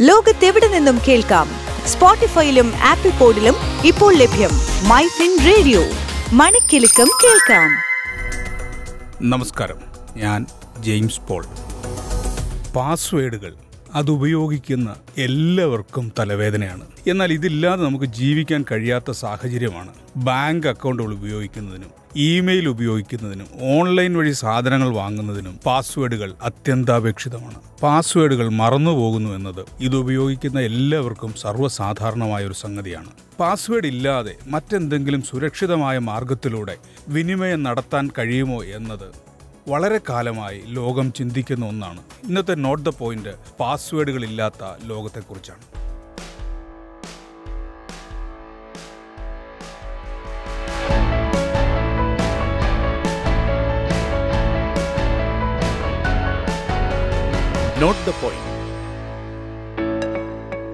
ലോകത്തെവിടെ നിന്നും കേൾക്കാം? സ്പോട്ടിഫൈയിലും ആപ്പിൾ പോഡിലും ഇപ്പോൾ ലഭ്യം മൈ ഫിൻ റേഡിയോ. മണിക്കെലക്കം കേൾക്കാം. നമസ്കാരം. ഞാൻ ജെയിംസ് പോൾ. പാസ്വേഡുകൾ. അതുപയോഗിക്കുന്ന എല്ലാവർക്കും തലവേദനയാണ്. എന്നാൽ ഇതില്ലാതെ നമുക്ക് ജീവിക്കാൻ കഴിയാത്ത സാഹചര്യമാണ് ബാങ്ക് അക്കൗണ്ടുകൾ ഉപയോഗിക്കുന്നതിനും ഇമെയിൽ ഉപയോഗിക്കുന്നതിനും ഓൺലൈൻ വഴി സാധനങ്ങൾ വാങ്ങുന്നതിനും പാസ്വേഡുകൾ അത്യന്താപേക്ഷിതമാണ്. പാസ്വേഡുകൾ മറന്നുപോകുന്നു എന്നത് ഇത് ഉപയോഗിക്കുന്ന എല്ലാവർക്കും സർവസാധാരണമായ ഒരു സംഗതിയാണ്. പാസ്വേഡ് ഇല്ലാതെ മറ്റെന്തെങ്കിലും സുരക്ഷിതമായ മാർഗത്തിലൂടെ വിനിമയം നടത്താൻ കഴിയുമോ എന്നത് വളരെ കാലമായി ലോകം ചിന്തിക്കുന്ന ഒന്നാണ്. ഇന്നത്തെ നോട്ട് ദ പോയിന്റ് പാസ്വേഡുകളില്ലാത്ത ലോകത്തെക്കുറിച്ചാണ്. Note the point.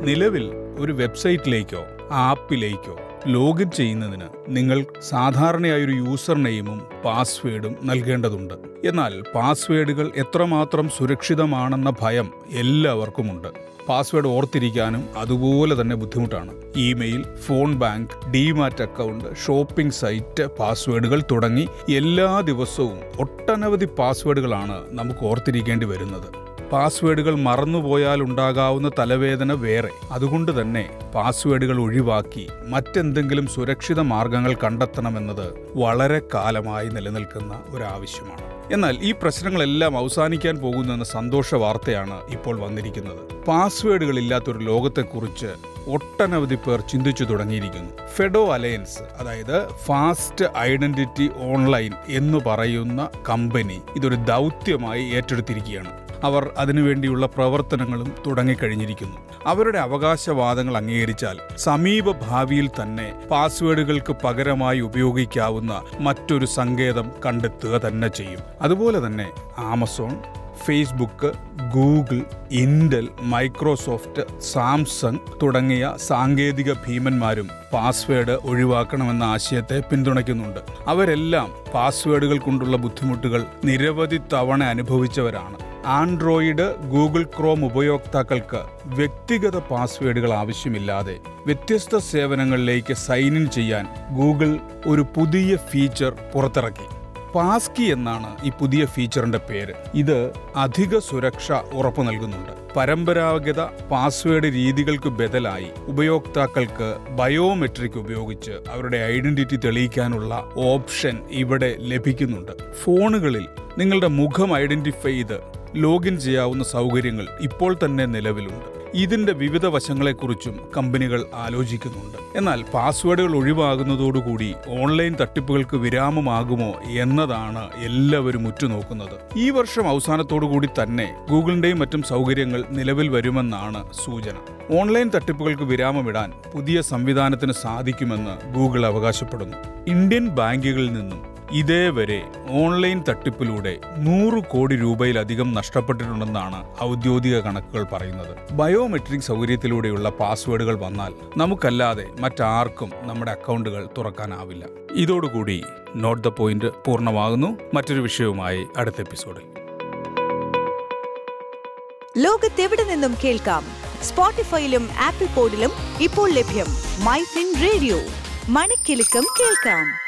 നിലവിൽ ഒരു വെബ്സൈറ്റിലേക്കോ ആപ്പിലേക്കോ ലോഗിൻ ചെയ്യുന്നതിന് നിങ്ങൾ സാധാരണയായി ഒരു യൂസർ നെയിമും പാസ്വേഡും നൽകേണ്ടതുണ്ട്. എന്നാൽ പാസ്വേഡുകൾ എത്രമാത്രം സുരക്ഷിതമാണെന്ന ഭയം എല്ലാവർക്കുമുണ്ട്. പാസ്വേഡ് ഓർത്തിരിക്കാനും അതുപോലെ തന്നെ ബുദ്ധിമുട്ടാണ്. Email phone bank demat account shopping site പാസ്വേഡുകൾ തുടങ്ങി എല്ലാ ദിവസവും ഒട്ടനവധി പാസ്വേഡുകളാണ് നമുക്ക് ഓർത്തിരിക്കേണ്ടി വരുന്നത്. പാസ്വേഡുകൾ മറന്നുപോയാൽ ഉണ്ടാകാവുന്ന തലവേദന വേറെ. അതുകൊണ്ട് തന്നെ പാസ്വേഡുകൾ ഒഴിവാക്കി മറ്റെന്തെങ്കിലും സുരക്ഷിത മാർഗങ്ങൾ കണ്ടെത്തണമെന്നത് വളരെ കാലമായി നിലനിൽക്കുന്ന ഒരാവശ്യമാണ്. എന്നാൽ ഈ പ്രശ്നങ്ങളെല്ലാം അവസാനിക്കാൻ പോകുന്നെന്ന സന്തോഷ വാർത്തയാണ് ഇപ്പോൾ വന്നിരിക്കുന്നത്. പാസ്വേഡുകൾ ഇല്ലാത്തൊരു ലോകത്തെക്കുറിച്ച് ഒട്ടനവധി പേർ ചിന്തിച്ചു തുടങ്ങിയിരിക്കുന്നു. ഫെഡോ അലയൻസ് അതായത് ഫാസ്റ്റ് ഐഡന്റിറ്റി ഓൺലൈൻ എന്ന് പറയുന്ന കമ്പനി ഇതൊരു ദൗത്യമായി ഏറ്റെടുത്തിരിക്കുകയാണ്. അവർ അതിനുവേണ്ടിയുള്ള പ്രവർത്തനങ്ങളും തുടങ്ങിക്കഴിഞ്ഞിരിക്കുന്നു. അവരുടെ അവകാശവാദങ്ങൾ അംഗീകരിച്ചാൽ സമീപ ഭാവിയിൽ തന്നെ പാസ്വേഡുകൾക്ക് പകരമായി ഉപയോഗിക്കാവുന്ന മറ്റൊരു സങ്കേതം കണ്ടെത്തുക തന്നെ ചെയ്യും. അതുപോലെ തന്നെ Amazon Facebook Google Intel Microsoft Samsung തുടങ്ങിയ സാങ്കേതിക ഭീമന്മാരും പാസ്വേഡ് ഒഴിവാക്കണമെന്ന ആശയത്തെ പിന്തുണയ്ക്കുന്നുണ്ട്. അവരെല്ലാം പാസ്വേഡുകൾ കൊണ്ടുള്ള ബുദ്ധിമുട്ടുകൾ നിരവധി തവണ അനുഭവിച്ചവരാണ്. ആൻഡ്രോയിഡ് ഗൂഗിൾ ക്രോം ഉപയോക്താക്കൾക്ക് വ്യക്തിഗത പാസ്വേഡുകൾ ആവശ്യമില്ലാതെ വ്യത്യസ്ത സേവനങ്ങളിലേക്ക് സൈൻ ഇൻ ചെയ്യാൻ ഗൂഗിൾ ഒരു പുതിയ ഫീച്ചർ പുറത്തിറക്കി. പാസ്കി എന്നാണ് ഈ പുതിയ ഫീച്ചറിന്റെ പേര്. ഇത് അധിക സുരക്ഷ ഉറപ്പു നൽകുന്നുണ്ട്. പരമ്പരാഗത പാസ്വേഡ് രീതികൾക്ക് ബദലായി ഉപയോക്താക്കൾക്ക് ബയോമെട്രിക് ഉപയോഗിച്ച് അവരുടെ ഐഡന്റിറ്റി തെളിയിക്കാനുള്ള ഓപ്ഷൻ ഇവിടെ ലഭിക്കുന്നുണ്ട്. ഫോണുകളിൽ നിങ്ങളുടെ മുഖം ഐഡന്റിഫൈ ചെയ്ത് ലോഗിൻ ചെയ്യാവുന്ന സൗകര്യങ്ങൾ ഇപ്പോൾ തന്നെ നിലവിലുണ്ട്. ഇതിന്റെ വിവിധ വശങ്ങളെക്കുറിച്ചും കമ്പനികൾ ആലോചിക്കുന്നുണ്ട്. എന്നാൽ പാസ്വേഡുകൾ ഒഴിവാകുന്നതോടുകൂടി ഓൺലൈൻ തട്ടിപ്പുകൾക്ക് വിരാമമാകുമോ എന്നതാണ് എല്ലാവരും ഉറ്റുനോക്കുന്നത്. ഈ വർഷം അവസാനത്തോടുകൂടി തന്നെ ഗൂഗിളിന്റെയും മറ്റും സൗകര്യങ്ങൾ നിലവിൽ വരുമെന്നാണ് സൂചന. ഓൺലൈൻ തട്ടിപ്പുകൾക്ക് വിരാമമിടാൻ പുതിയ സംവിധാനത്തിന് സാധിക്കുമെന്ന് ഗൂഗിൾ അവകാശപ്പെടുന്നു. ഇന്ത്യൻ ബാങ്കുകളിൽ നിന്നും ഇതേവരെ ഓൺലൈൻ തട്ടിപ്പിലൂടെ നൂറ് കോടി രൂപയിലധികം നഷ്ടപ്പെട്ടിട്ടുണ്ടെന്നാണ് ഔദ്യോഗിക കണക്കുകൾ പറയുന്നത്. ബയോമെട്രിക് സൗകര്യത്തിലൂടെയുള്ള പാസ്വേഡുകൾ വന്നാൽ നമുക്കല്ലാതെ മറ്റാർക്കും നമ്മുടെ അക്കൗണ്ടുകൾ തുറക്കാനാവില്ല. ഇതോടുകൂടി നോട്ട് ദ പോയിന്റ് പൂർണമാകുന്നു. മറ്റൊരു വിഷയവുമായി അടുത്ത എപ്പിസോഡിൽ. ലോകത്തെവിടെ നിന്നും കേൾക്കാം? സ്പോട്ടിഫൈയിലും ആപ്പിൾ പോഡിലും ഇപ്പോൾ ലഭ്യം മൈ ഫിൻ റേഡിയോ. മണിക്കെലക്കം കേൾക്കാം.